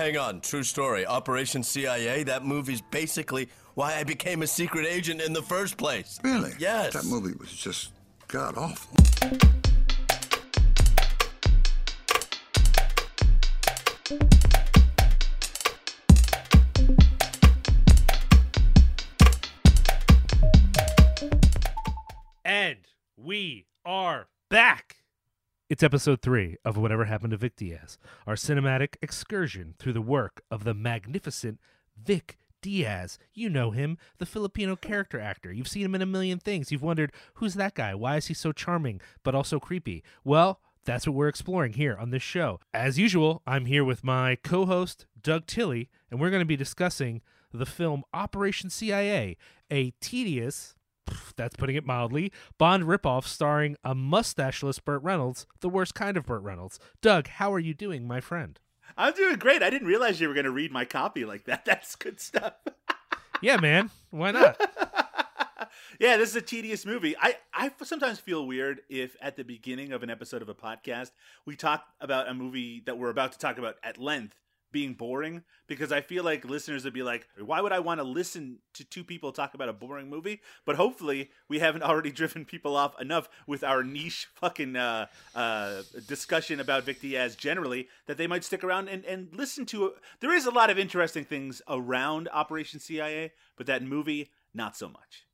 hang on. True story. Operation CIA, that movie's basically why I became a secret agent in the first place. Really? Yes. That movie was just god awful. And we are back. It's episode three of Whatever Happened to Vic Diaz, our cinematic excursion through the work of the magnificent Vic Diaz. You know him, the Filipino character actor. You've seen him in a million things. You've wondered, who's that guy? Why is he so charming, but also creepy? Well, that's what we're exploring here on this show. As usual, I'm here with my co host, Doug Tilley, and we're going to be discussing the film Operation CIA, a tedious, that's putting it mildly, Bond ripoff starring a mustacheless Burt Reynolds, the worst kind of Burt Reynolds. Doug, how are you doing, my friend? I'm doing great. I didn't realize you were going to read my copy like that. That's good stuff. Yeah, man. Why not? yeah, this is a tedious movie. I, I sometimes feel weird if at the beginning of an episode of a podcast we talk about a movie that we're about to talk about at length being boring because I feel like listeners would be like, why would I want to listen to two people talk about a boring movie? But hopefully we haven't already driven people off enough with our niche fucking uh, uh, discussion about Vic Diaz generally that they might stick around and, and listen to. it. There is a lot of interesting things around Operation CIA, but that movie, not so much.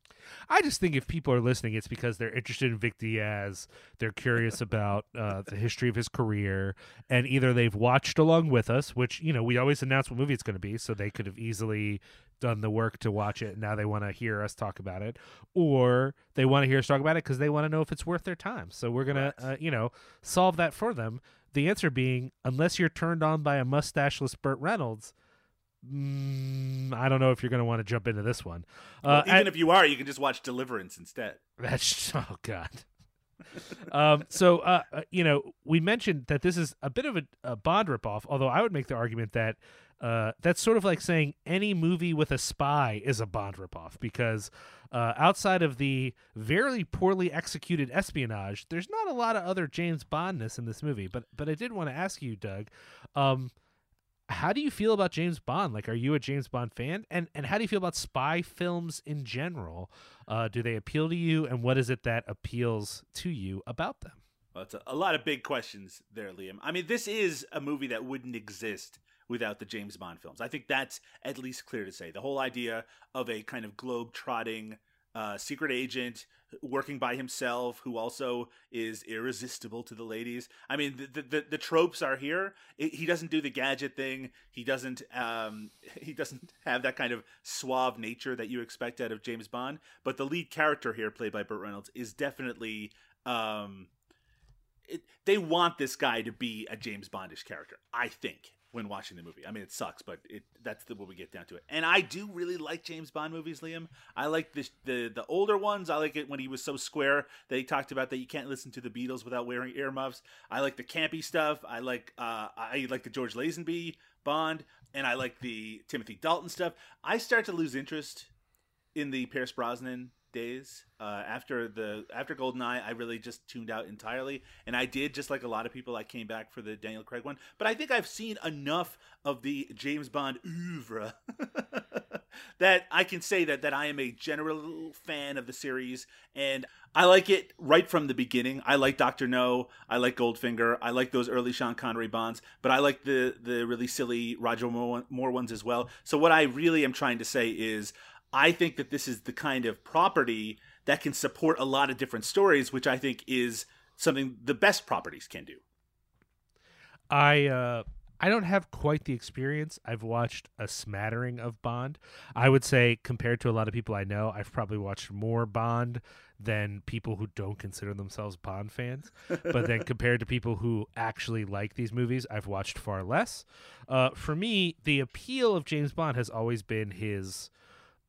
I just think if people are listening, it's because they're interested in Vic Diaz. They're curious about uh, the history of his career, and either they've watched along with us, which you know we always announce what movie it's going to be, so they could have easily done the work to watch it. And now they want to hear us talk about it, or they want to hear us talk about it because they want to know if it's worth their time. So we're gonna, uh, you know, solve that for them. The answer being, unless you're turned on by a mustacheless Burt Reynolds. Mm, I don't know if you're going to want to jump into this one. Well, Uh, even and- if you are, you can just watch Deliverance instead. that's oh god. um, so uh, uh, you know, we mentioned that this is a bit of a, a Bond ripoff. Although I would make the argument that uh, that's sort of like saying any movie with a spy is a Bond ripoff because uh, outside of the very poorly executed espionage, there's not a lot of other James Bondness in this movie. But but I did want to ask you, Doug. Um, how do you feel about James Bond? Like, are you a James Bond fan? And and how do you feel about spy films in general? Uh, do they appeal to you? And what is it that appeals to you about them? Well, it's a, a lot of big questions there, Liam. I mean, this is a movie that wouldn't exist without the James Bond films. I think that's at least clear to say. The whole idea of a kind of globe trotting uh, secret agent working by himself who also is irresistible to the ladies. I mean, the the, the tropes are here. It, he doesn't do the gadget thing. He doesn't um he doesn't have that kind of suave nature that you expect out of James Bond. But the lead character here, played by Burt Reynolds, is definitely um. It, they want this guy to be a James Bondish character, I think, when watching the movie. I mean, it sucks, but it that's the what we get down to it. And I do really like James Bond movies, Liam. I like the the the older ones. I like it when he was so square that he talked about that you can't listen to the Beatles without wearing earmuffs. I like the campy stuff. I like uh I like the George Lazenby Bond, and I like the Timothy Dalton stuff. I start to lose interest in the Pierce Brosnan days uh, after the after Goldeneye. I really just tuned out entirely, and I did just like a lot of people. I came back for the Daniel Craig one, but I think I've seen enough of the James Bond oeuvre that I can say that that I am a general fan of the series, and I like it right from the beginning. I like Doctor No, I like Goldfinger, I like those early Sean Connery Bonds, but I like the the really silly Roger Moore, Moore ones as well. So what I really am trying to say is. I think that this is the kind of property that can support a lot of different stories, which I think is something the best properties can do. I uh I don't have quite the experience. I've watched a smattering of Bond. I would say compared to a lot of people I know, I've probably watched more Bond than people who don't consider themselves Bond fans. but then compared to people who actually like these movies, I've watched far less. Uh, for me, the appeal of James Bond has always been his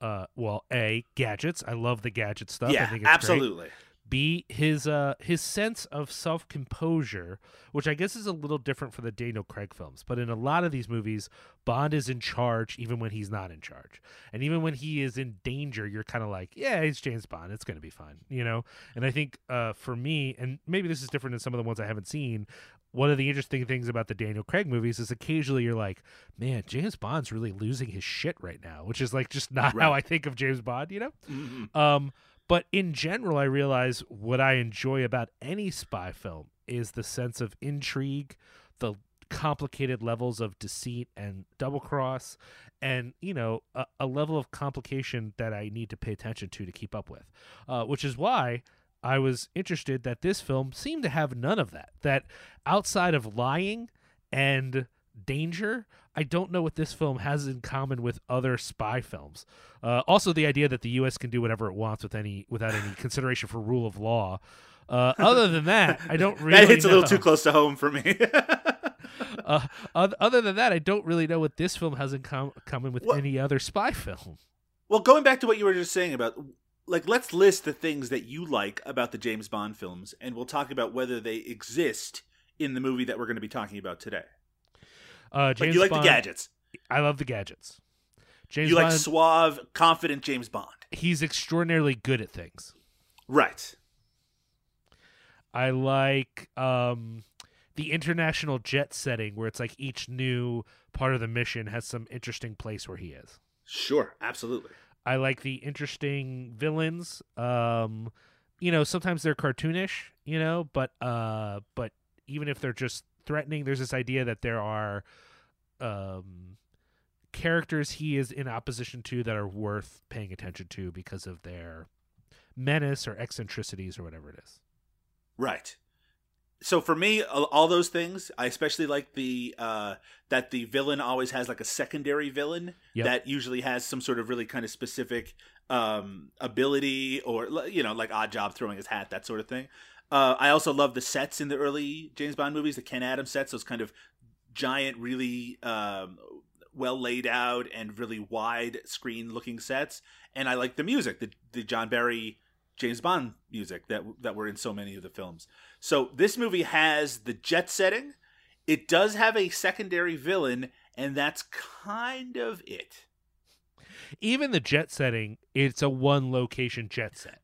uh well, A, gadgets. I love the gadget stuff. I yeah, think it's great. absolutely. B his uh his sense of self composure, which I guess is a little different for the Daniel Craig films, but in a lot of these movies, Bond is in charge even when he's not in charge, and even when he is in danger, you're kind of like, yeah, it's James Bond, it's gonna be fine, you know. And I think uh for me, and maybe this is different in some of the ones I haven't seen. One of the interesting things about the Daniel Craig movies is occasionally you're like, man, James Bond's really losing his shit right now, which is like just not how I think of James Bond, you know. Mhm. Um, but in general, I realize what I enjoy about any spy film is the sense of intrigue, the complicated levels of deceit and double cross, and you know a, a level of complication that I need to pay attention to to keep up with. Uh, which is why I was interested that this film seemed to have none of that. That outside of lying and danger, I don't know what this film has in common with other spy films. Uh, also, the idea that the U.S. can do whatever it wants with any without any consideration for rule of law. Uh, other than that, I don't really. that hits a little know. too close to home for me. Uh, other than that, I don't really know what this film has in com- common with Well- any other spy film. well, going back to what you were just saying about like let's list the things that you like about the James Bond films and we'll talk about whether they exist in the movie that we're going to be talking about today. Uh, Like James you like Bond, the gadgets. I love the gadgets. James you like suave, confident James Bond. he's extraordinarily good at things. Right. I like um, the international jet setting where it's like each new part of the mission has some interesting place where he is. Sure, absolutely. I like the interesting villains. Um, you know, sometimes they're cartoonish, you know, but uh, but even if they're just threatening, there's this idea that there are um, characters he is in opposition to that are worth paying attention to because of their menace or eccentricities or whatever it is. Right. So for me, all those things, I especially like the uh, that the villain always has like a secondary villain Yep. that usually has some sort of really kind of specific um, ability or you know like odd job throwing his hat that sort of thing. Uh, I also love the sets in the early James Bond movies, the Ken Adams sets, those kind of giant, really um, well laid out and really wide screen looking sets. And I like the music, the the John Barry James Bond music that that were in so many of the films. So this movie has the jet setting. It does have a secondary villain, and that's kind of it. Even the jet setting, it's a one location jet set.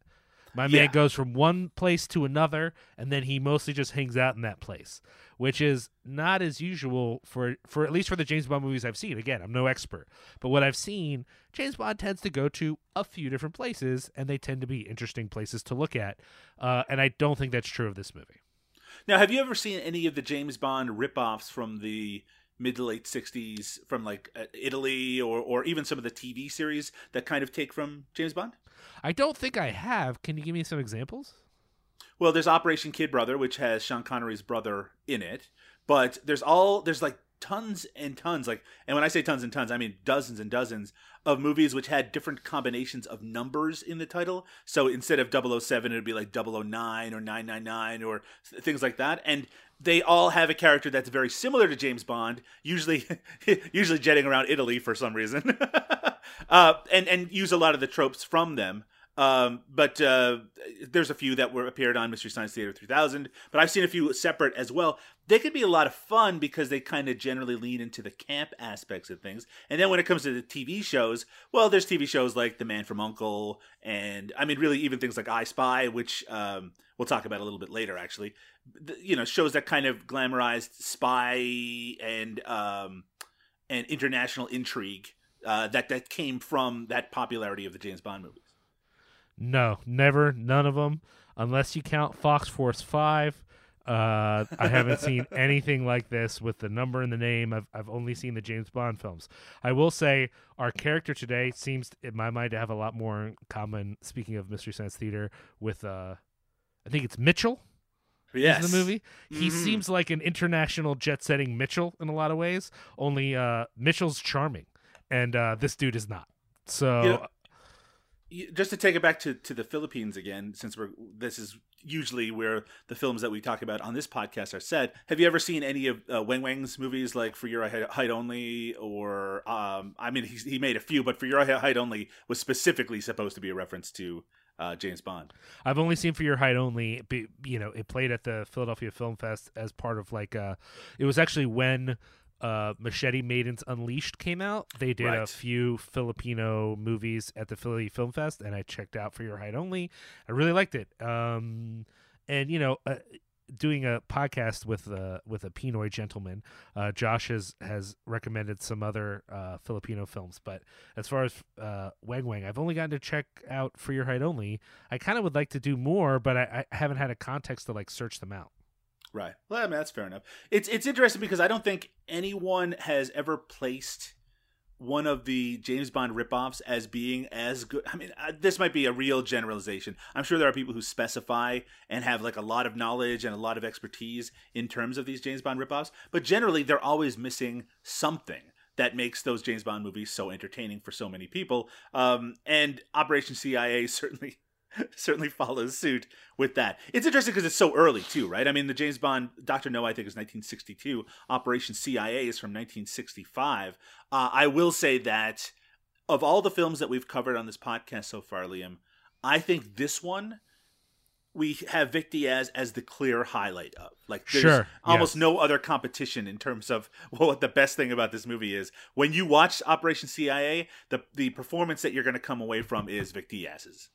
My Yeah. man goes from one place to another, and then he mostly just hangs out in that place, which is not as usual for for at least for the James Bond movies I've seen. Again, I'm no expert, but what I've seen, James Bond tends to go to a few different places, and they tend to be interesting places to look at. Uh, and I don't think that's true of this movie. Now, have you ever seen any of the James Bond ripoffs from the mid to late '60s, from like uh, Italy, or or even some of the TV series that kind of take from James Bond? I don't think I have. Can you give me some examples? Well, there's Operation Kid Brother, which has Sean Connery's brother in it, but there's all there's like tons and tons like and when I say tons and tons, I mean dozens and dozens of movies which had different combinations of numbers in the title. So instead of 007 it would be like 009 or 999 or things like that and they all have a character that's very similar to James Bond, usually usually jetting around Italy for some reason. uh, and and use a lot of the tropes from them. Um, but uh, there's a few that were appeared on Mystery Science Theater 3000, but I've seen a few separate as well. They could be a lot of fun because they kind of generally lean into the camp aspects of things. And then when it comes to the TV shows, well, there's TV shows like The Man from Uncle, and I mean, really even things like I Spy, which um, we'll talk about a little bit later, actually. You know, shows that kind of glamorized spy and um, and international intrigue uh, that that came from that popularity of the James Bond movies. No, never, none of them, unless you count Fox Force Five. Uh, I haven't seen anything like this with the number and the name. I've I've only seen the James Bond films. I will say our character today seems, in my mind, to have a lot more in common. Speaking of Mystery Science Theater, with uh, I think it's Mitchell. Yes, in the movie. He Mhm. seems like an international jet-setting Mitchell in a lot of ways. Only uh, Mitchell's charming, and uh, this dude is not. So You know, You- Just to take it back to, to the Philippines again, since we're this is usually where the films that we talk about on this podcast are set. Have you ever seen any of uh, Weng Weng's movies, like For Your Height Only, or um, I mean, he, he made a few, but For Your Height Only was specifically supposed to be a reference to uh, James Bond. I've only seen For Your Height Only. You know, it played at the Philadelphia Film Fest as part of like uh it was actually when uh Machete Maidens Unleashed came out. They did a few Filipino movies at the Philly Film Fest and I checked out For Your Height Only. I really liked it. Um and you know, uh, doing a podcast with uh with a Pinoy gentleman, uh Josh has has recommended some other uh Filipino films, but as far as uh Weng Weng, I've only gotten to check out For Your Height Only. I kind of would like to do more, but I, I haven't had a context to like search them out. Right. Well, I mean, that's fair enough. It's it's interesting because I don't think anyone has ever placed one of the James Bond ripoffs as being as good. I mean, uh, this might be a real generalization. I'm sure there are people who specify and have like a lot of knowledge and a lot of expertise in terms of these James Bond ripoffs, but generally they're always missing something that makes those James Bond movies so entertaining for so many people. Um, and Operation CIA certainly certainly follows suit with that. It's interesting because it's so early too, right? I mean, the James Bond Doctor No, I think, is 1962. Operation CIA is from 1965. Uh, I will say that of all the films that we've covered on this podcast so far, Liam, I think this one we have Vic Diaz as the clear highlight of. Like, there's Sure, almost yes. no other competition in terms of what the best thing about this movie is. When you watch Operation CIA, the the performance that you're going to come away from is Vic Diaz's.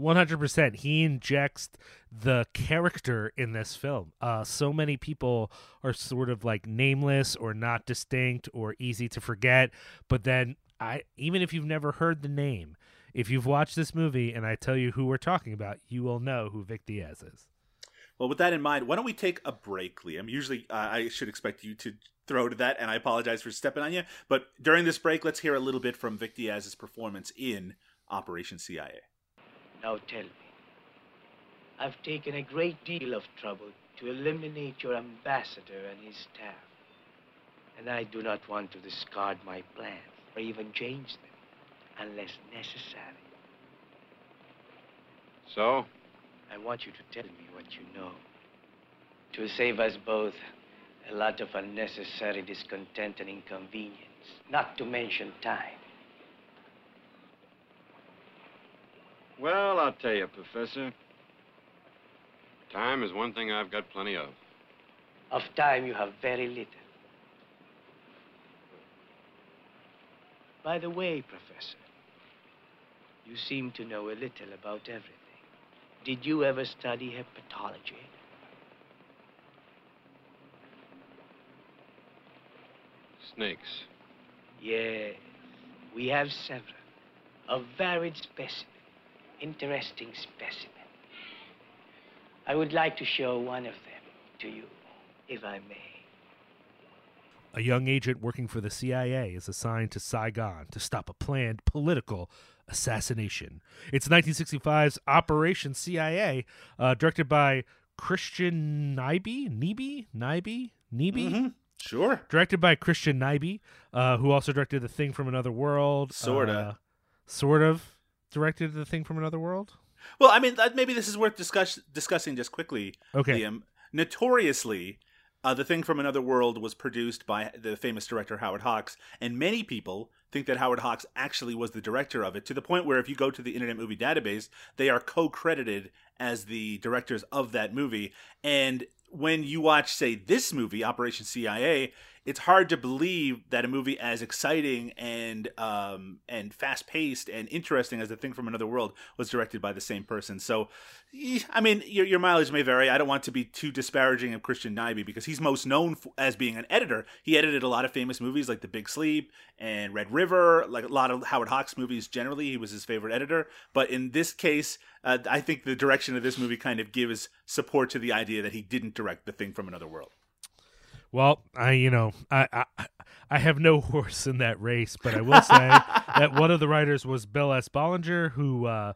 One hundred percent. He injects the character in this film. Uh, so many people are sort of like nameless or not distinct or easy to forget. But then, I even if you've never heard the name, if you've watched this movie and I tell you who we're talking about, you will know who Vic Diaz is. Well, with that in mind, why don't we take a break, Liam? Usually, uh, I should expect you to throw to that, and I apologize for stepping on you. But during this break, let's hear a little bit from Vic Diaz's performance in Operation CIA. Now tell me, I've taken a great deal of trouble to eliminate your ambassador and his staff. And I do not want to discard my plans or even change them unless necessary. So? I want you to tell me what you know. To save us both a lot of unnecessary discontent and inconvenience, not to mention time. Well, I'll tell you, Professor. Time is one thing I've got plenty of. Of time you have very little. By the way, Professor, you seem to know a little about everything. Did you ever study herpetology? Snakes. Yes, we have several. A varied specimen. Interesting specimen. I would like to show one of them to you, if I may. A young agent working for the CIA is assigned to Saigon to stop a planned political assassination. It's 1965's Operation CIA, uh, directed by Christian Nyby, Nyby, Nyby, Nyby, Sure. directed by Christian Nyby, uh, who also directed The Thing from Another World. Sorta. uh, sort of directed The Thing from Another World. Well, I mean, that, maybe this is worth discuss, discussing just quickly, Okay. Liam. Notoriously, uh, The Thing from Another World was produced by the famous director Howard Hawks, and many people think that Howard Hawks actually was the director of it, to the point where if you go to the Internet Movie Database, they are co credited as the directors of that movie. And when you watch, say, this movie, Operation CIA, it's hard to believe that a movie as exciting and um, and fast paced and interesting as The Thing from Another World was directed by the same person. So, I mean, your, your mileage may vary. I don't want to be too disparaging of Christian Nyby because he's most known as being an editor. He edited a lot of famous movies like The Big Sleep and Red River, like a lot of Howard Hawks movies generally. He was his favorite editor. But in this case, uh, I think the direction of this movie kind of gives support to the idea that he didn't direct The Thing from Another World. Well, I you know I, I I have no horse in that race, but I will say that one of the writers was Bill S. Ballinger, who uh,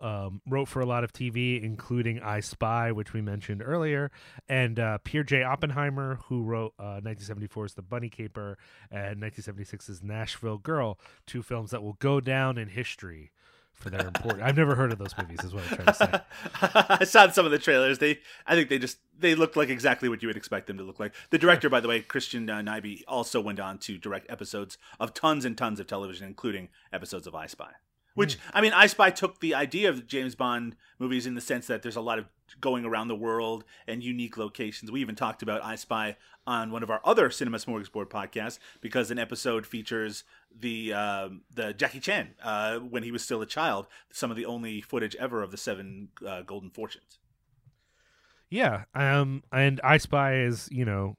um, wrote for a lot of TV, including I Spy, which we mentioned earlier, and uh, Pierre J. Oppenheimer, who wrote uh, 1974's The Bunny Caper and 1976's Nashville Girl, two films that will go down in history for their importance. I've never heard of those movies, is what I'm trying to say. I saw some of the trailers. They, I think they just they looked like exactly what you would expect them to look like. The director, by the way, Christian uh, Nyby, also went on to direct episodes of tons and tons of television, including episodes of I Spy. Which I mean, I Spy took the idea of James Bond movies in the sense that there's a lot of going around the world and unique locations. We even talked about I Spy on one of our other Cinema Smorgasbord podcasts because an episode features the um the Jackie Chan uh, when he was still a child. Some of the only footage ever of the Seven uh, Golden Fortunes. Yeah, um, and I Spy is you know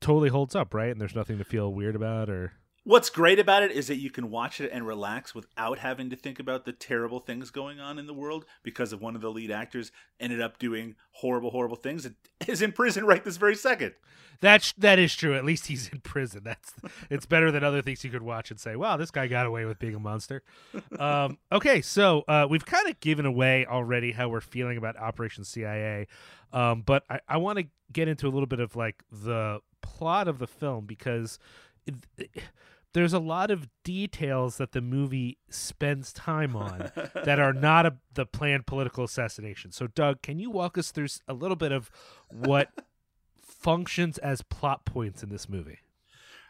totally holds up, right? And there's nothing to feel weird about or. What's great about it is that you can watch it and relax without having to think about the terrible things going on in the world because of one of the lead actors ended up doing horrible, horrible things and is in prison right this very second. That's that is true. At least he's in prison. That's it's better than other things you could watch and say, "Wow, this guy got away with being a monster." Um, okay, so uh, we've kind of given away already how we're feeling about Operation CIA, um, but I, I want to get into a little bit of like the plot of the film because there's a lot of details that the movie spends time on that are not a, the planned political assassination. So, Doug, can you walk us through a little bit of what functions as plot points in this movie?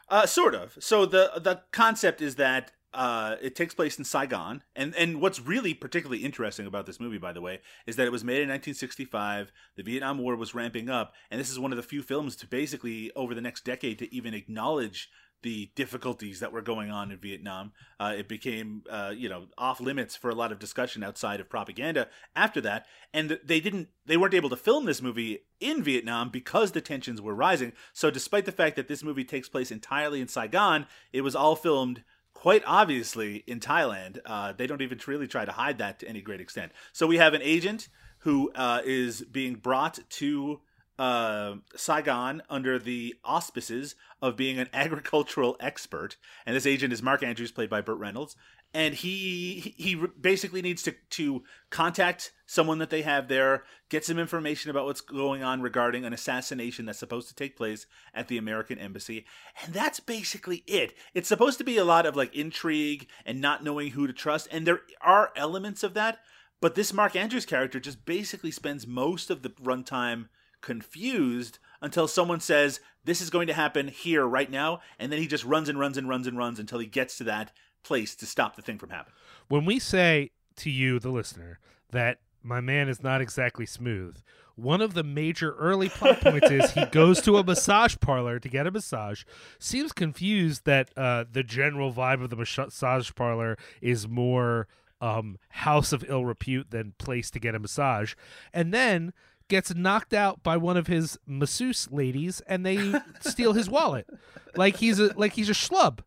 Uh, sort of. So the the concept is that uh, it takes place in Saigon, and and what's really particularly interesting about this movie, by the way, is that it was made in 1965. The Vietnam War was ramping up, and this is one of the few films to basically over the next decade to even acknowledge the difficulties that were going on in Vietnam. Uh, it became, uh, you know, off limits for a lot of discussion outside of propaganda after that. And they didn't, they weren't able to film this movie in Vietnam because the tensions were rising. So, despite the fact that this movie takes place entirely in Saigon, it was all filmed quite obviously in Thailand. Uh, they don't even really try to hide that to any great extent. So, we have an agent who uh, is being brought to uh, Saigon under the auspices of being an agricultural expert, and this agent is Mark Andrews, played by Burt Reynolds, and he he basically needs to to contact someone that they have there, get some information about what's going on regarding an assassination that's supposed to take place at the American embassy, and that's basically it. It's supposed to be a lot of like intrigue and not knowing who to trust, and there are elements of that, but this Mark Andrews character just basically spends most of the runtime confused until someone says this is going to happen here right now and then he just runs and runs and runs and runs until he gets to that place to stop the thing from happening. When we say to you the listener that my man is not exactly smooth one of the major early plot points is he goes to a massage parlor to get a massage seems confused that uh, the general vibe of the massage parlor is more um, house of ill repute than place to get a massage and then gets knocked out by one of his masseuse ladies and they steal his wallet. Like he's a like he's a schlub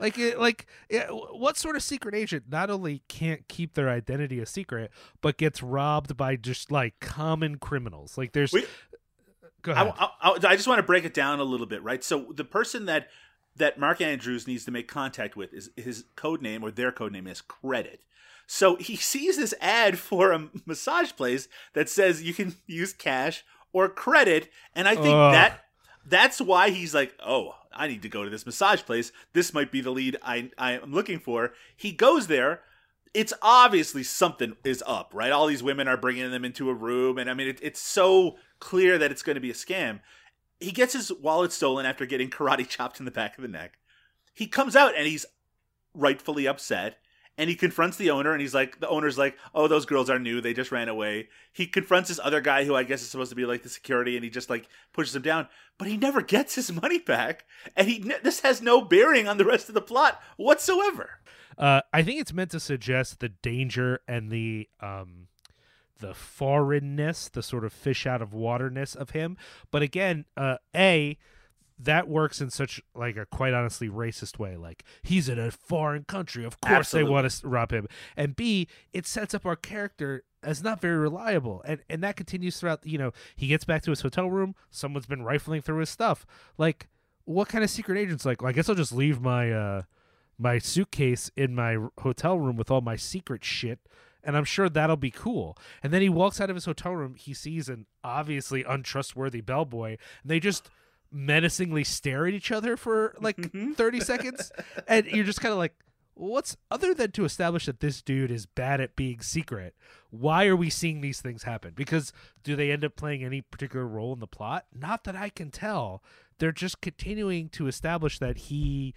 like like what sort of secret agent not only can't keep their identity a secret but gets robbed by just like common criminals? Like there's Wait, go ahead. I, I, I just want to break it down a little bit right? So the person that that mark andrews needs to make contact with is his code name or their code name is credit. So he sees this ad for a massage place that says you can use cash or credit, and I think Ugh. that that's why he's like, "Oh, I need to go to this massage place. This might be the lead I I am looking for." He goes there. It's obviously something is up, right? All these women are bringing them into a room, and I mean, it, it's so clear that it's going to be a scam. He gets his wallet stolen after getting karate chopped in the back of the neck. He comes out and he's rightfully upset and he confronts the owner and he's like the owner's like oh those girls are new. They just ran away. He confronts this other guy who i guess is supposed to be like the security and he just like pushes him down. But he never gets his money back and he this has no bearing on the rest of the plot whatsoever. Uh, i think it's meant to suggest the danger and the um the foreignness the sort of fish out of waterness of him. But again uh a that works in such like a quite honestly racist way like he's in a foreign country of course Absolutely. they want to rob him and b it sets up our character as not very reliable and and that continues throughout you know he gets back to his hotel room someone's been rifling through his stuff like what kind of secret agents like well, i guess i'll just leave my uh my suitcase in my hotel room with all my secret shit and I'm sure that'll be cool. And then he walks out of his hotel room. He sees an obviously untrustworthy bellboy, and they just menacingly stare at each other for like 30 seconds and you're just kind of like what's other than to establish that this dude is bad at being secret why are we seeing these things happen? Because do they end up playing any particular role in the plot? Not that i can tell. They're just continuing to establish that he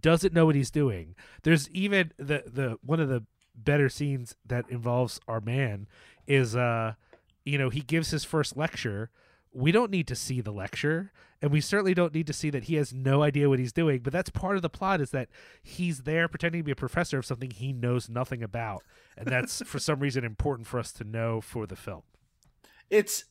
doesn't know what he's doing. There's even the the one of the better scenes that involves our man is uh you know he gives his first lecture we don't need to see the lecture and we certainly don't need to see that he has no idea what he's doing but that's part of the plot is that he's there pretending to be a professor of something he knows nothing about and that's for some reason important for us to know for the film It's.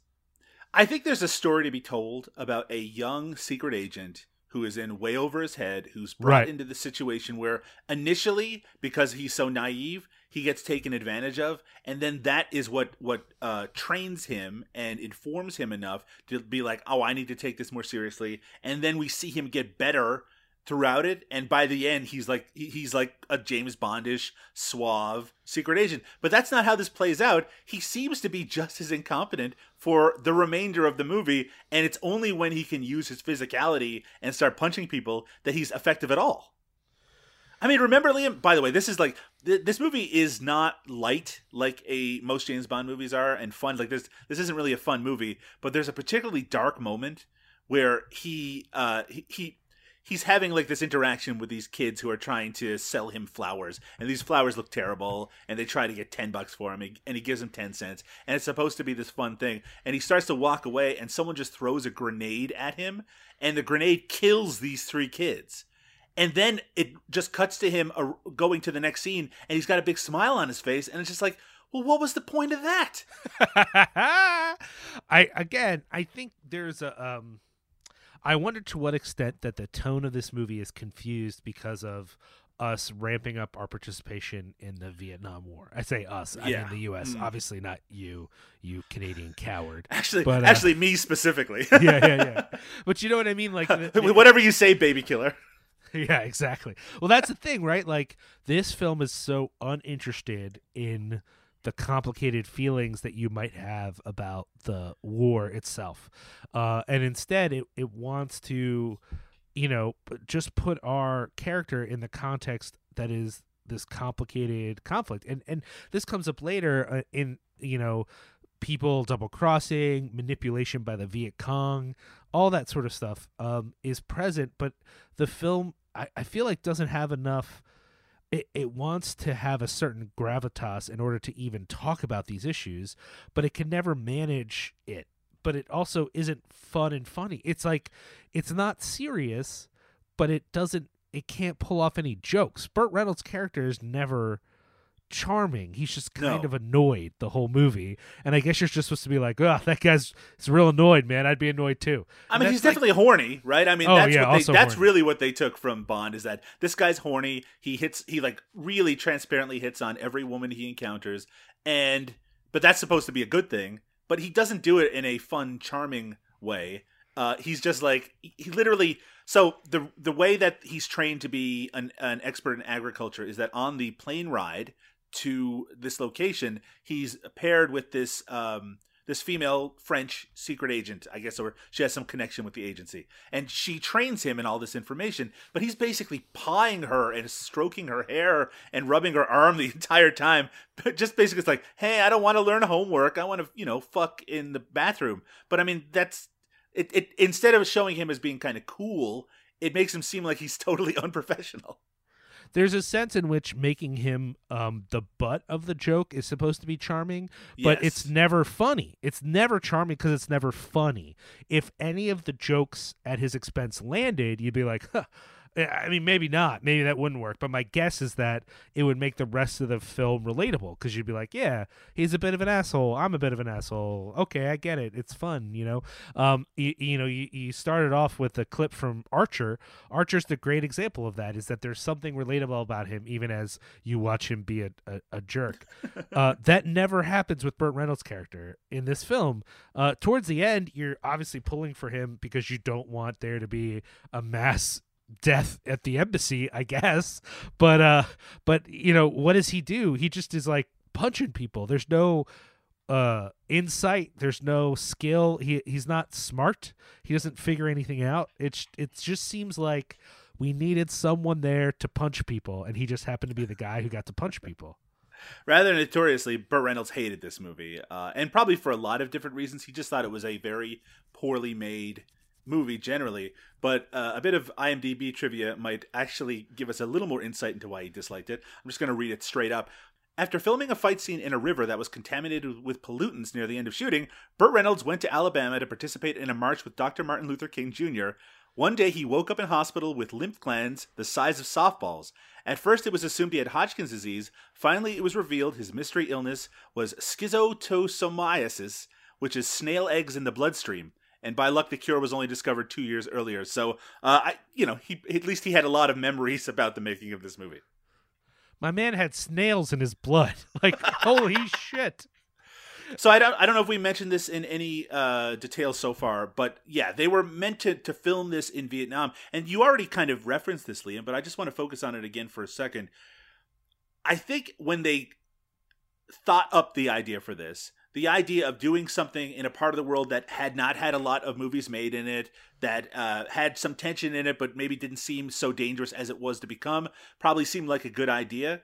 I think there's a story to be told about a young secret agent who is in way over his head, who's brought Right. into the situation where initially, because he's so naive, he gets taken advantage of, and then that is what what uh, trains him and informs him enough to be like, oh, I need to take this more seriously, and then we see him get better throughout it and by the end he's like he's like a james bondish suave secret agent. But that's not how this plays out. He seems to be just as incompetent for the remainder of the movie and it's only when he can use his physicality and start punching people that he's effective at all. I mean, remember Liam? By the way, this is like th- this movie is not light like a most James Bond movies are and fun. Like this, this isn't really a fun movie. But there's a particularly dark moment where he, uh, he, he he's having like this interaction with these kids who are trying to sell him flowers, and these flowers look terrible, and they try to get ten bucks for him, and he gives them ten cents, and it's supposed to be this fun thing, and he starts to walk away, and someone just throws a grenade at him, and the grenade kills these three kids and then it just cuts to him uh, going to the next scene and he's got a big smile on his face and it's just like well what was the point of that I again, I think there's a um I wonder to what extent that the tone of this movie is confused because of us ramping up our participation in the Vietnam War. I say us, I Yeah. mean the US, Mm. obviously not you, you Canadian coward. actually But, uh, actually me specifically yeah, yeah, yeah. But you know what I mean like the- whatever you say baby killer yeah, exactly. Well, that's the thing, right? Like this film is so uninterested in the complicated feelings that you might have about the war itself, uh, and instead it it wants to, you know, just put our character in the context that is this complicated conflict, and and this comes up later uh, in you know people double crossing, manipulation by the Viet Cong, all that sort of stuff um, is present, but the film I, I feel like doesn't have enough it, it wants to have a certain gravitas in order to even talk about these issues, but it can never manage it. But it also isn't fun and funny. It's like it's not serious, but it doesn't it can't pull off any jokes. Burt Reynolds' character is never charming. He's just kind No. of annoyed the whole movie. And I guess you're just supposed to be like, oh, that guy's is real annoyed, man. I'd be annoyed too. I And mean, he's like- definitely horny, right? I mean, Oh, that's yeah, what they, that's horny. really what they took from Bond is that this guy's horny. He hits, he like really transparently hits on every woman he encounters, and but that's supposed to be a good thing. But he doesn't do it in a fun, charming way. Uh, he's just like he he literally. So the the way that he's trained to be an, an expert in agriculture is that on the plane ride to this location, he's paired with this um, this female French secret agent, I guess, or she has some connection with the agency, and she trains him in all this information. But he's basically pawing her and stroking her hair and rubbing her arm the entire time. But just basically, it's like, hey, I don't want to learn homework. I want to, you know, fuck in the bathroom. But I mean, that's it. It instead of showing him as being kind of cool, it makes him seem like he's totally unprofessional. There's a sense in which making him um, the butt of the joke is supposed to be charming, but it's never funny. It's never charming because it's never funny. If any of the jokes at his expense landed, you'd be like, huh. I mean, maybe not. Maybe that wouldn't work. But my guess is that it would make the rest of the film relatable because you'd be like, yeah, he's a bit of an asshole. I'm a bit of an asshole. Okay, I get it. It's fun, you know. Um, you, you know, you, you started off with a clip from Archer. Archer's the great example of that. Is that there's something relatable about him, even as you watch him be a, a, a jerk. uh, that never happens with Burt Reynolds' character in this film. Uh, towards the end, you're obviously pulling for him because you don't want there to be a mass death at the embassy, I guess. But uh but you know, what does he do? He just is like punching people. There's no uh insight, there's no skill. He he's not smart. He doesn't figure anything out. It's it just seems like we needed someone there to punch people and he just happened to be the guy who got to punch people. Rather notoriously, Burt Reynolds hated this movie, uh, and probably for a lot of different reasons. He just thought it was a very poorly made movie generally. But uh, a bit of IMDb trivia might actually give us a little more insight into why he disliked it. I'm just going to read it straight up. After filming a fight scene in a river that was contaminated with pollutants near the end of shooting, Burt Reynolds went to Alabama to participate in a march with Dr. Martin Luther King Jr. One day he woke up in hospital with lymph glands the size of softballs. At first it was assumed he had Hodgkin's disease. Finally it was revealed his mystery illness was schistosomiasis, which is snail eggs in the bloodstream. And by luck, the cure was only discovered two years earlier. So, uh, I, you know, he at least he had a lot of memories about the making of this movie. My man had snails in his blood. Like, holy shit. So I don't I don't know if we mentioned this in any uh, detail so far, but yeah, they were meant to to film this in Vietnam, and you already kind of referenced this, Liam, but I just want to focus on it again for a second. I think when they thought up the idea for this, the idea of doing something in a part of the world that had not had a lot of movies made in it, that uh, had some tension in it, but maybe didn't seem so dangerous as it was to become, probably seemed like a good idea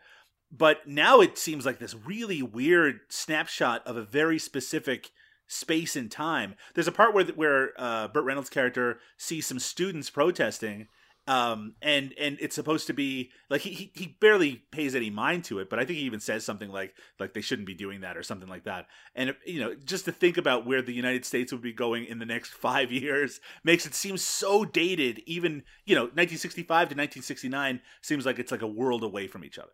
but now it seems like this really weird snapshot of a very specific space and time. There's a part where where uh, Burt Reynolds' character sees some students protesting, um, and and it's supposed to be like he, he barely pays any mind to it, but I think he even says something like like they shouldn't be doing that or something like that. And you know, just to think about where the United States would be going in the next five years makes it seem so dated. Even you know, 1965 to 1969 seems like it's like a world away from each other.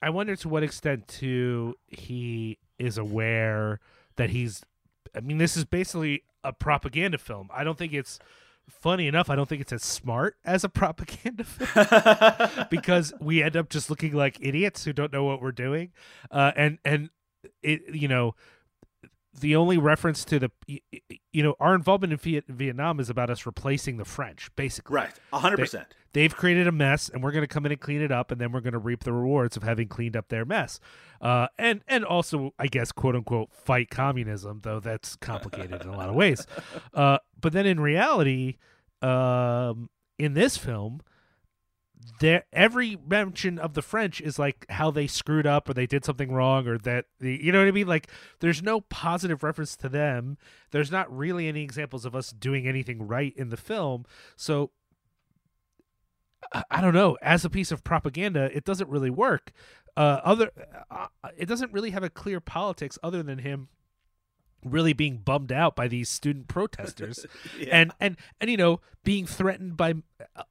I wonder to what extent too he is aware that he's. I mean, this is basically a propaganda film. I don't think it's funny enough. I don't think it's as smart as a propaganda film because we end up just looking like idiots who don't know what we're doing. Uh, and and it you know the only reference to the you know our involvement in Vietnam is about us replacing the French basically right 100% they, have created a mess and we're going to come in and clean it up and then we're going to reap the rewards of having cleaned up their mess. Uh, and and also I guess quote unquote fight communism though that's complicated in a lot of ways. Uh, but then in reality um, in this film there every mention of the French is like how they screwed up or they did something wrong or that the you know what I mean? Like there's no positive reference to them. There's not really any examples of us doing anything right in the film. So I, don't know. As a piece of propaganda it doesn't really work. Uh other uh, it doesn't really have a clear politics other than him really being bummed out by these student protesters. Yeah. and and and you know being threatened by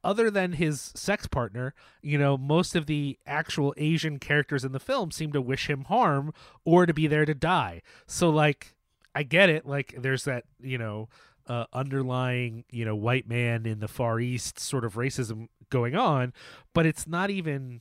other than his sex partner you know most of the actual asian characters in the film seem to wish him harm or to be there to die. So like i get it. Like there's that you know uh, underlying you know white man in the far east sort of racism going on but it's not even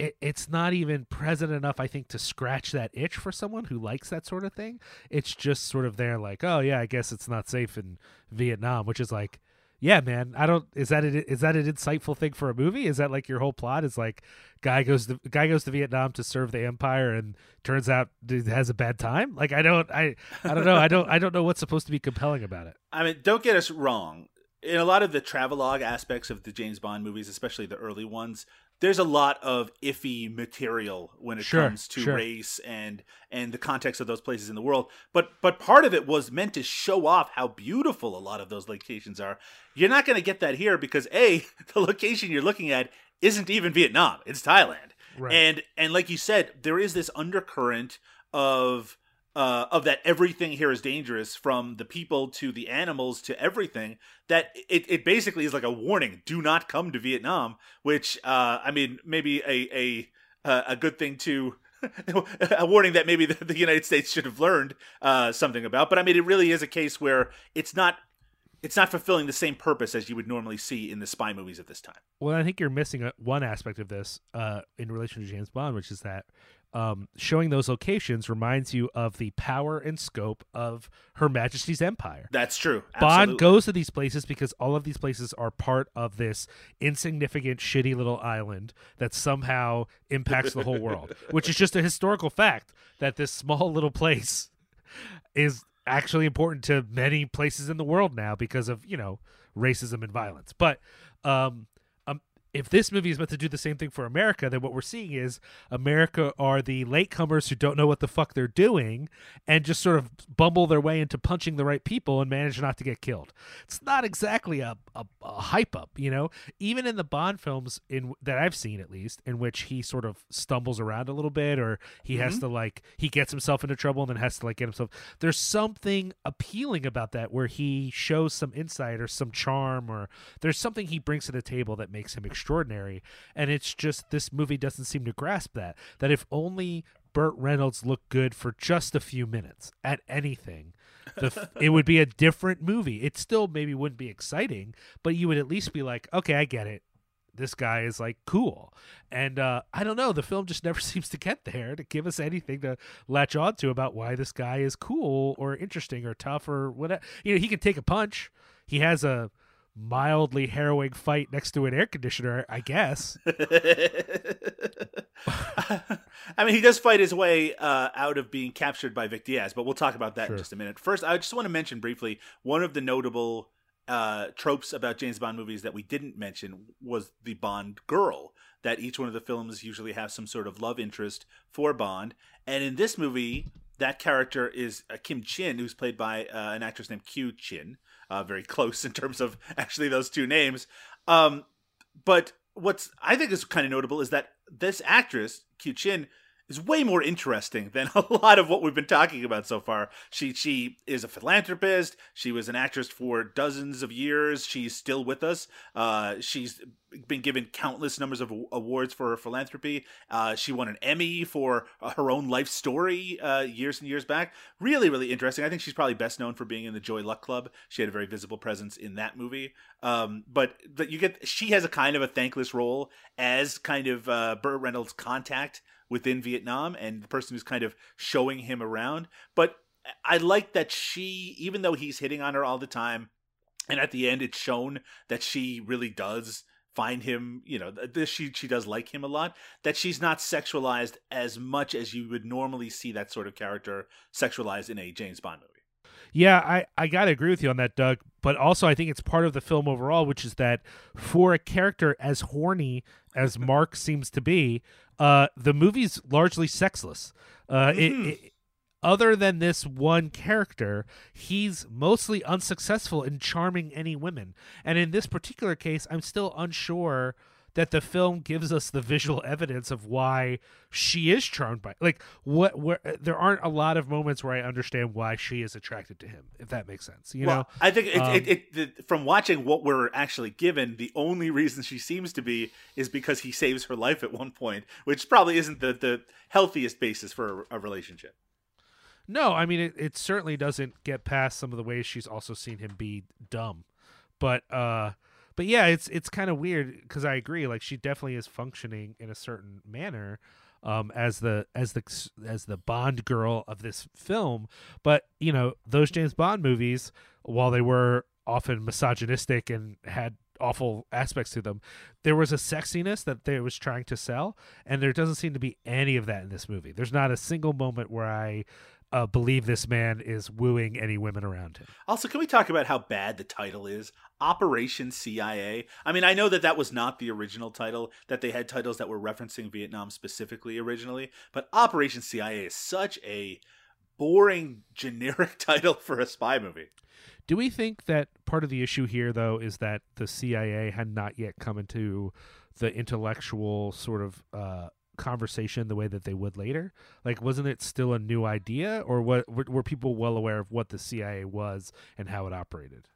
it, it's not even present enough, I think, to scratch that itch for someone who likes that sort of thing. It's just sort of there, like, oh yeah, I guess it's not safe in Vietnam, which is like, yeah, man, I don't. Is that a, is that an insightful thing for a movie? Is that like your whole plot? Is like, guy goes to guy goes to Vietnam to serve the empire, and turns out has a bad time. Like, I don't, I, I don't know. I don't, I don't know what's supposed to be compelling about it. I mean, don't get us wrong in a lot of the travelogue aspects of the James Bond movies, especially the early ones, there's a lot of iffy material when it sure, comes to sure. race and and the context of those places in the world. But but part of it was meant to show off how beautiful a lot of those locations are. You're not going to get that here because a the location you're looking at isn't even Vietnam; it's Thailand. Right. And and like you said, there is this undercurrent of uh, of that everything here is dangerous from the people to the animals to everything that it, it basically is like a warning do not come to vietnam which uh, i mean maybe a a a good thing to a warning that maybe the, united states should have learned uh, something about but i mean it really is a case where it's not it's not fulfilling the same purpose as you would normally see in the spy movies at this time. Well, I think you're missing one aspect of this uh, in relation to James Bond, which is that um, showing those locations reminds you of the power and scope of Her Majesty's Empire. That's true. Bond goes to these places because all of these places are part of this insignificant, shitty little island that somehow impacts the whole world, which is just a historical fact that this small little place is actually important to many places in the world now because of, you know, racism and violence. But um, if this movie is meant to do the same thing for America, then what we're seeing is America are the latecomers who don't know what the fuck they're doing and just sort of bumble their way into punching the right people and manage not to get killed. It's not exactly a, a, a hype up, you know. Even in the Bond films, in that I've seen at least, in which he sort of stumbles around a little bit, or he has mm-hmm. to like he gets himself into trouble and then has to like get himself. There's something appealing about that where he shows some insight or some charm, or there's something he brings to the table that makes him extraordinary. And it's just this movie doesn't seem to grasp that. That if only Burt Reynolds looked good for just a few minutes at anything, the f- it would be a different movie. It still maybe wouldn't be exciting, but you would at least be like, okay, I get it. This guy is like cool. And uh, I don't know, the film just never seems to get there to give us anything to latch on to about why this guy is cool or interesting or tough or whatever. You know, he can take a punch. He has a mildly harrowing fight next to an air conditioner, I guess. I mean, he does fight his way uh, out of being captured by Vic Diaz, but we'll talk about that Sure. in just a minute. First, I just want to mention briefly one of the notable uh, tropes about James Bond movies that we didn't mention was the Bond girl. That each one of the films usually have some sort of love interest for Bond, and in this movie, that character is uh, Kim Chin, who's played by uh, an actress named Kieu Chinh. Uh, very close in terms of actually those two names. Um, but what's I think is kind of notable is that this actress, Kieu Chinh, is way more interesting than a lot of what we've been talking about so far. She she is a philanthropist. She was an actress for dozens of years. She's still with us. Uh, she's been given countless numbers of awards for her philanthropy. Uh, she won an Emmy for her own life story uh, years and years back. Really, really interesting. I think she's probably best known for being in the Joy Luck Club. She had a very visible presence in that movie. Um, but but you get she has a kind of a thankless role as kind of uh, Burt Reynolds' contact within Vietnam and the person who's kind of showing him around. But I like that she, even though he's hitting on her all the time, and at the end it's shown that she really does find him you know th- she she does like him a lot that she's not sexualized as much as you would normally see that sort of character sexualized in a James Bond movie. Yeah, I, I got to agree with you on that, Doug. But also, I think it's part of the film overall, which is that for a character as horny as Mark seems to be, uh, the movie's largely sexless. Uh, it, it, other than this one character, he's mostly unsuccessful in charming any women. And in this particular case, I'm still unsure that the film gives us the visual evidence of why she is charmed by like what where there aren't a lot of moments where I understand why she is attracted to him if that makes sense you well, know I think it, Um, it, it, from watching what we're actually given, the only reason she seems to be is because he saves her life at one point, which probably isn't the, the healthiest basis for a, a relationship. No, I mean it, it certainly doesn't get past some of the ways she's also seen him be dumb. But uh but yeah, it's it's kind of weird cuz I agree like she definitely is functioning in a certain manner um as the as the as the Bond girl of this film, but you know, those James Bond movies while they were often misogynistic and had awful aspects to them. There was a sexiness that they was trying to sell, and there doesn't seem to be any of that in this movie. There's not a single moment where I uh, believe this man is wooing any women around him. Also, can we talk about how bad the title is? Operation CIA. I mean, I know that that was not the original title, that they had titles that were referencing Vietnam specifically originally, but Operation CIA is such a boring, generic title for a spy movie. Do we think that part of the issue here, though, is that the CIA had not yet come into the intellectual sort of uh, conversation the way that they would later? Like, wasn't it still a new idea, or what? Were, were people well aware of what the CIA was and how it operated?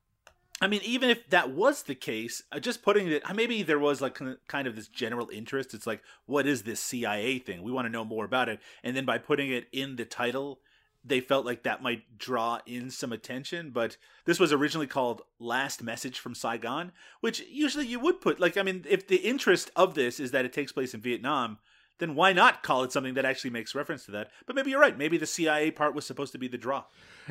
I mean, even if that was the case, uh, just putting it, maybe there was like kind of this general interest. It's like, what is this CIA thing? We want to know more about it. And then by putting it in the title, they felt like that might draw in some attention. But this was originally called Last Message from Saigon, which usually you would put, like, I mean, if the interest of this is that it takes place in Vietnam, then why not call it something that actually makes reference to that? But maybe you're right. Maybe the CIA part was supposed to be the draw.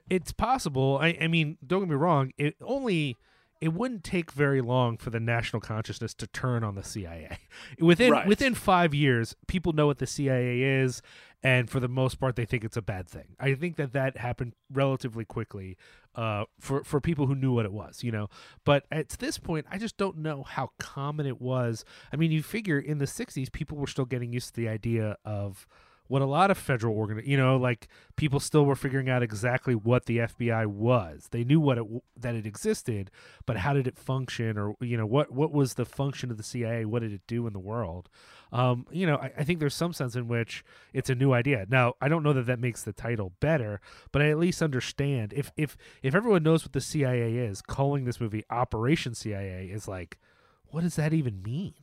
It's possible. I, I mean, don't get me wrong. It only it wouldn't take very long for the national consciousness to turn on the CIA. Within Right. within five years, people know what the CIA is, and for the most part they think it's a bad thing. I think that that happened relatively quickly uh, for for people who knew what it was, you know. But at this point, I just don't know how common it was. I mean, you figure in the '60s, people were still getting used to the idea of what a lot of federal organ, you know, like people still were figuring out exactly what the FBI was. They knew what it that it existed, but how did it function, or you know, what what was the function of the CIA? What did it do in the world? Um, you know, I, I think there's some sense in which it's a new idea. Now, I don't know that that makes the title better, but I at least understand if if if everyone knows what the CIA is, calling this movie Operation CIA is like, what does that even mean?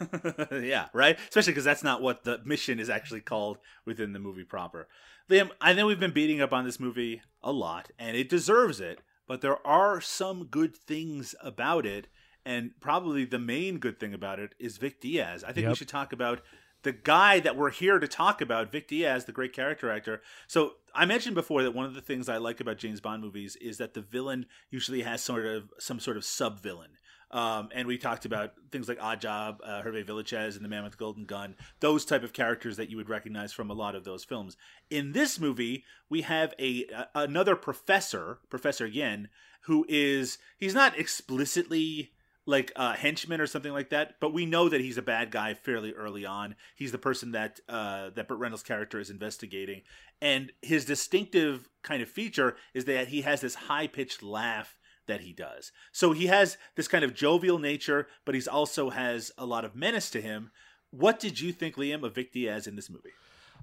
yeah, right. Especially because that's not what the mission is actually called within the movie proper. Liam, I know we've been beating up on this movie a lot, and it deserves it. But there are some good things about it, and probably the main good thing about it is Vic Diaz. I think Yep. we should talk about the guy that we're here to talk about, Vic Diaz, the great character actor. So I mentioned before that one of the things I like about James Bond movies is that the villain usually has sort of some sort of sub villain. Um, and we talked about things like Job, uh, Hervé Villechaize, and The the Golden Gun, those type of characters that you would recognize from a lot of those films. In this movie, we have a, a another professor, Professor Yen, who is he's not explicitly like a henchman or something like that, but we know that he's a bad guy fairly early on. He's the person that uh, that Burt Reynolds' character is investigating, and his distinctive kind of feature is that he has this high pitched laugh that he does. So he has this kind of jovial nature, but he's also has a lot of menace to him. What did you think, Liam, of Vic Diaz in this movie?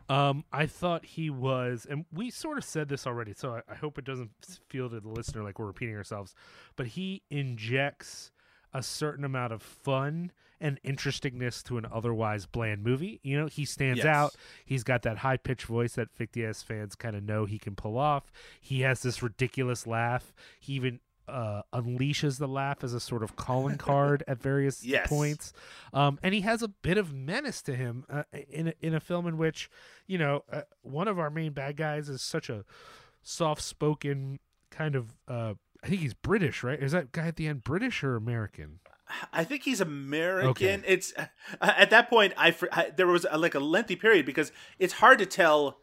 Um, I thought he was, and we sort of said this already, so I, I hope it doesn't feel to the listener like we're repeating ourselves. But he injects a certain amount of fun and interestingness to an otherwise bland movie. You know, he stands Yes. out. He's got that high pitched voice that Vic Diaz fans kind of know he can pull off. He has this ridiculous laugh. He even uh, unleashes the laugh as a sort of calling card at various Yes. points. Um, and he has a bit of menace to him uh, in a, in a film in which you know uh, one of our main bad guys is such a soft spoken kind of. Uh, I think he's British, right? Is that guy at the end British or American? I think he's American. Okay. It's uh, at that point I, I there was a, like a lengthy period because it's hard to tell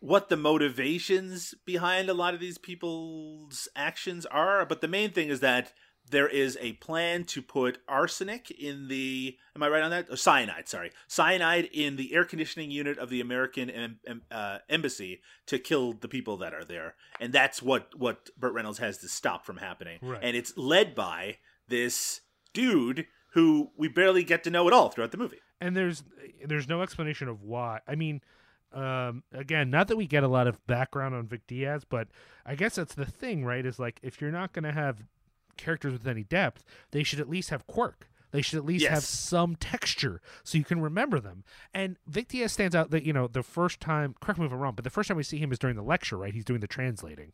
what the motivations behind a lot of these people's actions are, but the main thing is that there is a plan to put arsenic in the am I right on that? Or cyanide, sorry. Cyanide in the air conditioning unit of the American em, em- uh, embassy to kill the people that are there. And that's what what Burt Reynolds has to stop from happening. Right. And it's led by this dude who we barely get to know at all throughout the movie. and there's there's no explanation of why. I mean, um, again, not that we get a lot of background on Vic Diaz, but I guess that's the thing, right? Is like if you're not going to have characters with any depth, they should at least have quirk. They should at least have some texture so you can remember them. And Vic Diaz stands out that you know the first time. Correct me if I'm wrong, but the first time we see him is during the lecture, right? He's doing the translating.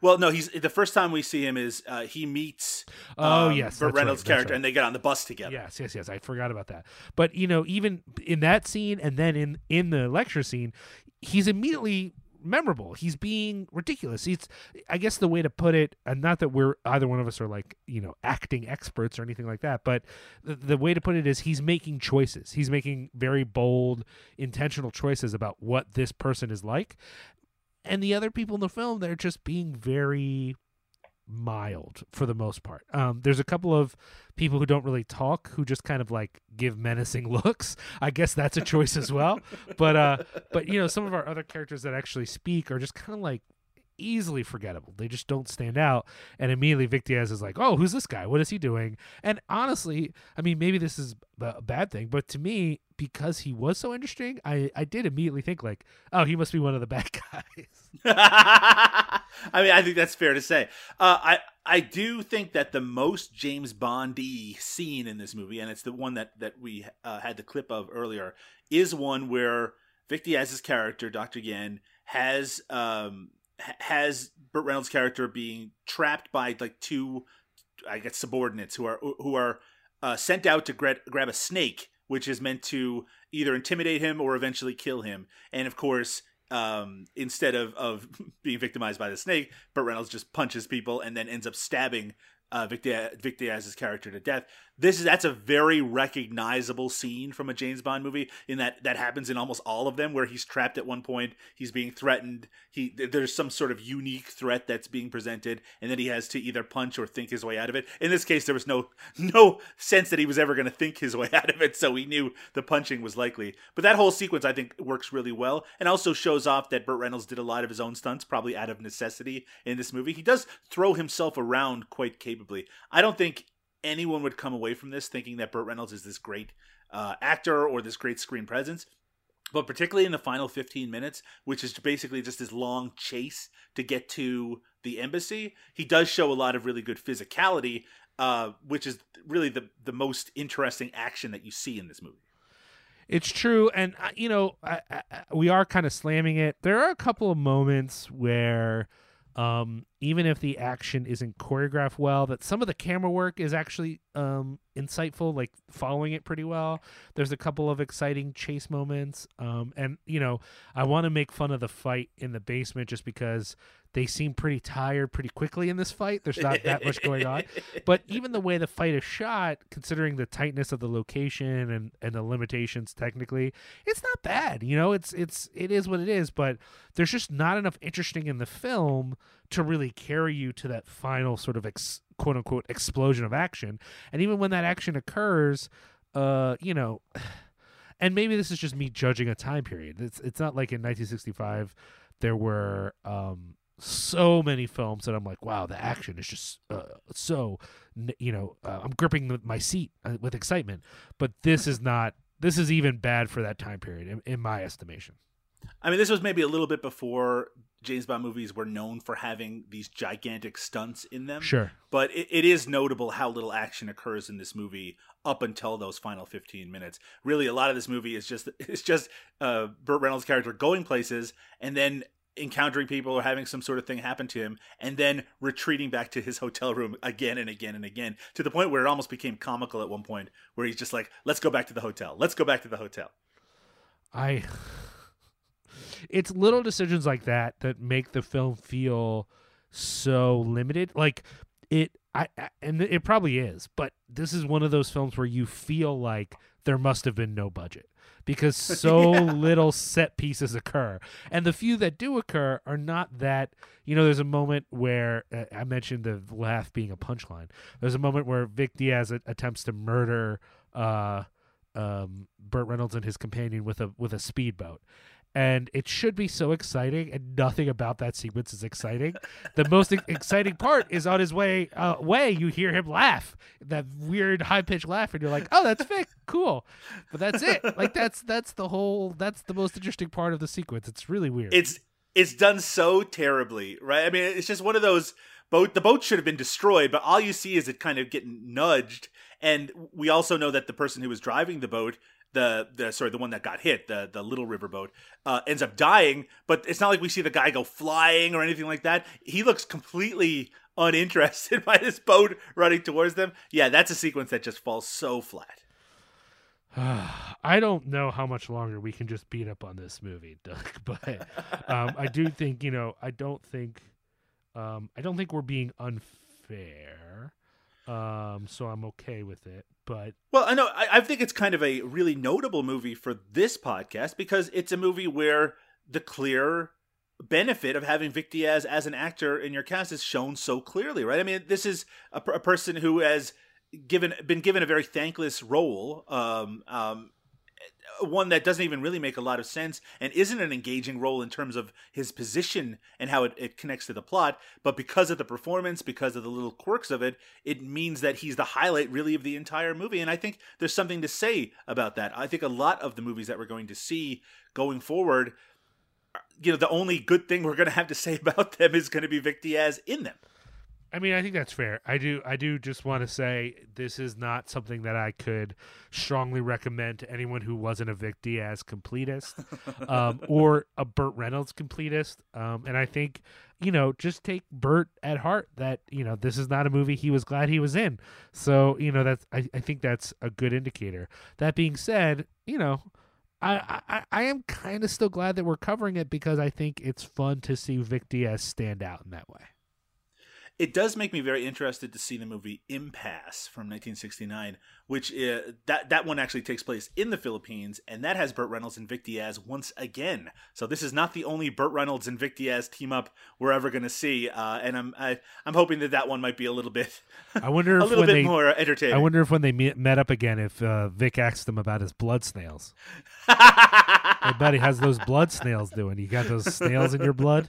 Well, no, he's the first time we see him is uh, he meets Oh, um, yes, Burt Reynolds' right, character, right. and they get on the bus together. Yes, yes, yes. I forgot about that. But you know, even in that scene, and then in in the lecture scene, he's immediately memorable. He's being ridiculous. He's, I guess, the way to put it, and not that we're either one of us are like you know acting experts or anything like that, but the, the way to put it is he's making choices. He's making very bold, intentional choices about what this person is like, and the other people in the film they're just being very mild for the most part. Um, there's a couple of people who don't really talk who just kind of like give menacing looks. I guess that's a choice as well. But uh, but you know, some of our other characters that actually speak are just kind of like easily forgettable. They just don't stand out. And immediately Vic Diaz is like, "Oh, who's this guy? What is he doing?" And honestly, I mean, maybe this is a bad thing, but to me, because he was so interesting, I I did immediately think like, "Oh, he must be one of the bad guys." I mean, I think that's fair to say. Uh, I I do think that the most James Bondy scene in this movie, and it's the one that that we uh, had the clip of earlier, is one where Vic Diaz's character, Doctor Yen, has um has Burt Reynolds' character being trapped by like two, I guess, subordinates who are who are uh, sent out to gra- grab a snake, which is meant to either intimidate him or eventually kill him. And of course, um, instead of, of being victimized by the snake, Burt Reynolds just punches people and then ends up stabbing uh, Vic, Dia- Vic Diaz's character to death. This is that's a very recognizable scene from a James Bond movie. In that that happens in almost all of them, where he's trapped at one point, he's being threatened. He there's some sort of unique threat that's being presented, and then he has to either punch or think his way out of it. In this case, there was no no sense that he was ever going to think his way out of it, so he knew the punching was likely. But that whole sequence, I think, works really well, and also shows off that Burt Reynolds did a lot of his own stunts, probably out of necessity in this movie. He does throw himself around quite capably. I don't think anyone would come away from this thinking that Burt Reynolds is this great uh, actor or this great screen presence. But particularly in the final 15 minutes, which is basically just this long chase to get to the embassy, he does show a lot of really good physicality, uh, which is really the, the most interesting action that you see in this movie. It's true, and uh, you know, I, I, we are kind of slamming it. There are a couple of moments where um, even if the action isn't choreographed well, that some of the camera work is actually um, insightful, like following it pretty well. There's a couple of exciting chase moments, um, and you know, I want to make fun of the fight in the basement just because they seem pretty tired pretty quickly in this fight. There's not that much going on, but even the way the fight is shot, considering the tightness of the location and and the limitations technically, it's not bad. You know, it's it's it is what it is, but there's just not enough interesting in the film to really carry you to that final sort of ex, quote unquote explosion of action. And even when that action occurs, uh, you know. And maybe this is just me judging a time period. It's it's not like in 1965 there were um, so many films that I'm like, wow, the action is just uh, so, you know, uh, I'm gripping my seat uh, with excitement. But this is not. This is even bad for that time period, in, in my estimation. I mean, this was maybe a little bit before James Bond movies were known for having these gigantic stunts in them. Sure. But it, it is notable how little action occurs in this movie up until those final 15 minutes. Really, a lot of this movie is just it's just uh, Burt Reynolds' character going places and then encountering people or having some sort of thing happen to him and then retreating back to his hotel room again and again and again to the point where it almost became comical at one point where he's just like let's go back to the hotel. Let's go back to the hotel. I it's little decisions like that that make the film feel so limited. Like it I, I and it probably is but this is one of those films where you feel like there must have been no budget because so yeah. little set pieces occur. And the few that do occur are not that, you know, there's a moment where uh, I mentioned the laugh being a punchline. There's a moment where Vic Diaz attempts to murder uh, um, Burt Reynolds and his companion with a with a speedboat and it should be so exciting and nothing about that sequence is exciting. The most exciting part is on his way uh, way you hear him laugh. That weird high-pitched laugh and you're like oh that's Vic cool. But that's it. Like that's that's the whole that's the most interesting part of the sequence. It's really weird. It's it's done so terribly right? I mean it's just one of those boat the boat should have been destroyed but all you see is it kind of getting nudged. And we also know that the person who was driving the boat the the sorry the one that got hit the the little river boat uh, ends up dying but it's not like we see the guy go flying or anything like that. He looks completely uninterested by this boat running towards them. Yeah that's a sequence that just falls so flat. I don't know how much longer we can just beat up on this movie, Doug, but um, I do think you know I don't think um, I don't think we're being unfair, um, so I'm okay with it. But well, I know I, I think it's kind of a really notable movie for this podcast because it's a movie where the clear benefit of having Vic Diaz as an actor in your cast is shown so clearly, right? I mean, this is a, a person who has given been given a very thankless role um, um, one that doesn't even really make a lot of sense and isn't an engaging role in terms of his position and how it, it connects to the plot. But because of the performance, because of the little quirks of it, it means that he's the highlight really of the entire movie. And I think there's something to say about that. I think a lot of the movies that we're going to see going forward, you know, the only good thing we're going to have to say about them is going to be Vic Diaz in them. I mean, I think that's fair. I do. I do just want to say this is not something that I could strongly recommend to anyone who wasn't a Vic Diaz completist um, or a Burt Reynolds completist. Um, and I think you know, just take Burt at heart that you know this is not a movie he was glad he was in. So you know that's I, I think that's a good indicator. That being said, you know. I, I, I am kind of still glad that we're covering it because I think it's fun to see Vic Diaz stand out in that way It does make me very interested to see the movie Impasse from 1969, which uh, that that one actually takes place in the Philippines, and that has Burt Reynolds and Vic Diaz once again. So this is not the only Burt Reynolds and Vic Diaz team up we're ever going to see, uh, and I'm I, I'm hoping that that one might be a little bit I wonder a if little bit they more entertaining. I wonder if when they meet, met up again, if uh, Vic asked him about his blood snails. Hey, buddy, how's those blood snails doing? You got those snails in your blood?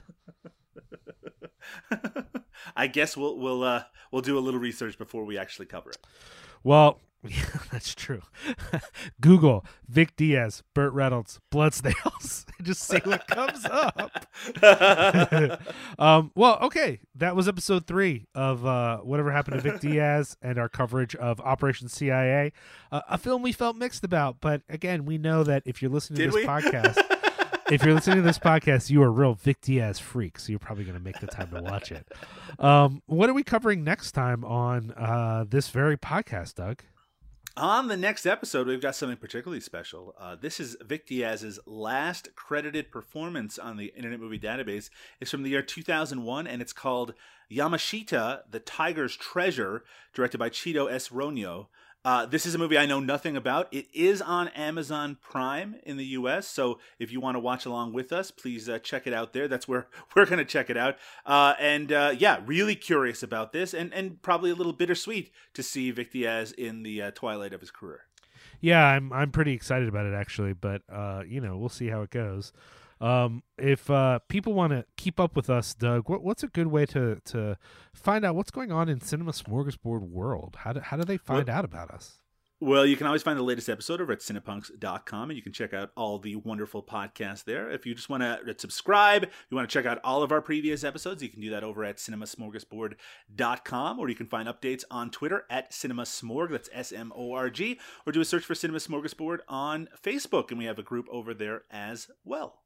I guess we'll we'll uh, we'll do a little research before we actually cover it. Well, yeah, that's true. Google Vic Diaz, Burt Reynolds, blood snails. Just see what comes up. um, well, okay, that was episode three of uh, whatever happened to Vic Diaz and our coverage of Operation CIA, uh, a film we felt mixed about. But again, we know that if you're listening Did to this we? podcast, if you're listening to this podcast, you are real Vic Diaz freak, so you're probably going to make the time to watch it. Um, what are we covering next time on uh, this very podcast, Doug? On the next episode, we've got something particularly special. Uh, this is Vic Diaz's last credited performance on the Internet Movie Database. It's from the year 2001, and it's called Yamashita, The Tiger's Treasure, directed by Chito S. Roño. Uh, this is a movie I know nothing about. It is on Amazon Prime in the U.S., so if you want to watch along with us, please uh, check it out there. That's where we're going to check it out. Uh, and uh, yeah, really curious about this, and and probably a little bittersweet to see Vic Diaz in the uh, twilight of his career. Yeah, I'm I'm pretty excited about it actually, but uh, you know, we'll see how it goes. Um, if uh, people want to keep up with us, Doug, what, what's a good way to to find out what's going on in Cinema Smorgasbord world? How do how do they find out about us? Well, you can always find the latest episode over at cinepunks.com and you can check out all the wonderful podcasts there. If you just want to subscribe, you want to check out all of our previous episodes, you can do that over at cinemasmorgasbord.com or you can find updates on Twitter at cinemasmorg, that's S M O R G, or do a search for Cinema Smorgasbord on Facebook and we have a group over there as well.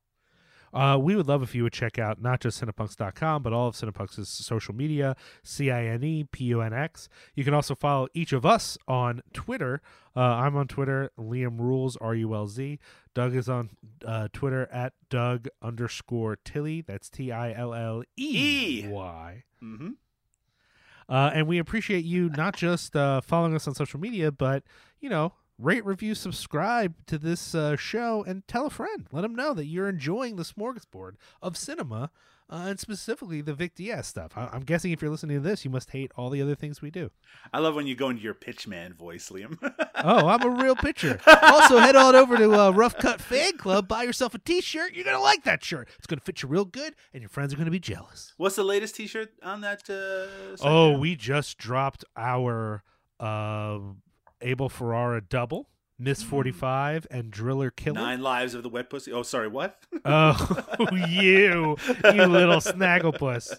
Uh, we would love if you would check out not just Cinepunks.com, but all of Cinepunks' social media, C I N E P U N X. You can also follow each of us on Twitter. Uh, I'm on Twitter, Liam Rules, R U L Z. Doug is on uh, Twitter at Doug underscore Tilley. That's T I L L E Y. Mm-hmm. Uh, and we appreciate you not just uh, following us on social media, but, you know, rate, review, subscribe to this uh, show, and tell a friend. Let them know that you're enjoying the smorgasbord of cinema, uh, and specifically the Vic Diaz stuff. I- I'm guessing if you're listening to this, you must hate all the other things we do. I love when you go into your pitchman voice, Liam. Oh, I'm a real pitcher. also, head on over to uh, Rough Cut Fan Club, buy yourself a T-shirt. You're gonna like that shirt. It's gonna fit you real good, and your friends are gonna be jealous. What's the latest t shirt on that? Uh, Oh, we just dropped our uh, Abel Ferrara double, Miss 45, and Driller Killer. Nine Lives of the Wet Pussy. Oh, sorry, what? Oh, you, you little snagglepuss.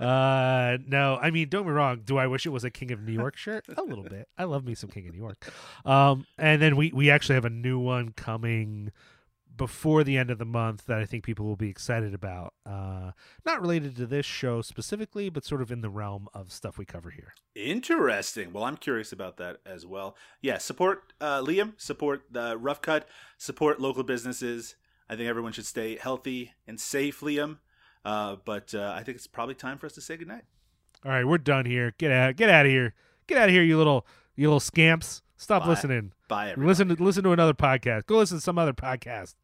Uh, no, I mean, don't be wrong. Do I wish it was a King of New York shirt? A little bit. I love me some King of New York. Um, and then we we actually have a new one coming before the end of the month that I think people will be excited about. Uh, not related to this show specifically, but sort of in the realm of stuff we cover here. Interesting. Well, I'm curious about that as well. Yeah, support uh, Liam, support the Rough Cut, support local businesses. I think everyone should stay healthy and safe, Liam. Uh, but uh, I think it's probably time for us to say goodnight. All right, we're done here. Get out, get out of here. Get out of here, you little you little scamps. Stop Bye. listening. Bye, everyone. Listen to listen to another podcast. Go listen to some other podcast.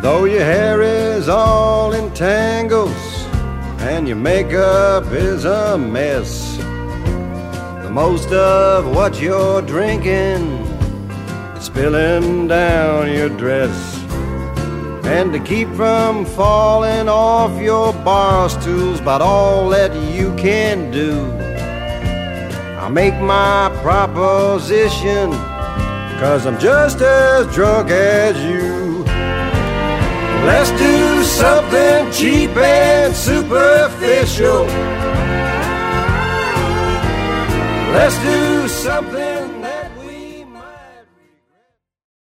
Though your hair is all in tangles and your makeup is a mess, the most of what you're drinking is spilling down your dress. And to keep from falling off your bar stools, about all that you can do, I'll make my proposition, cause I'm just as drunk as you. Let's do something cheap and superficial. Let's do something.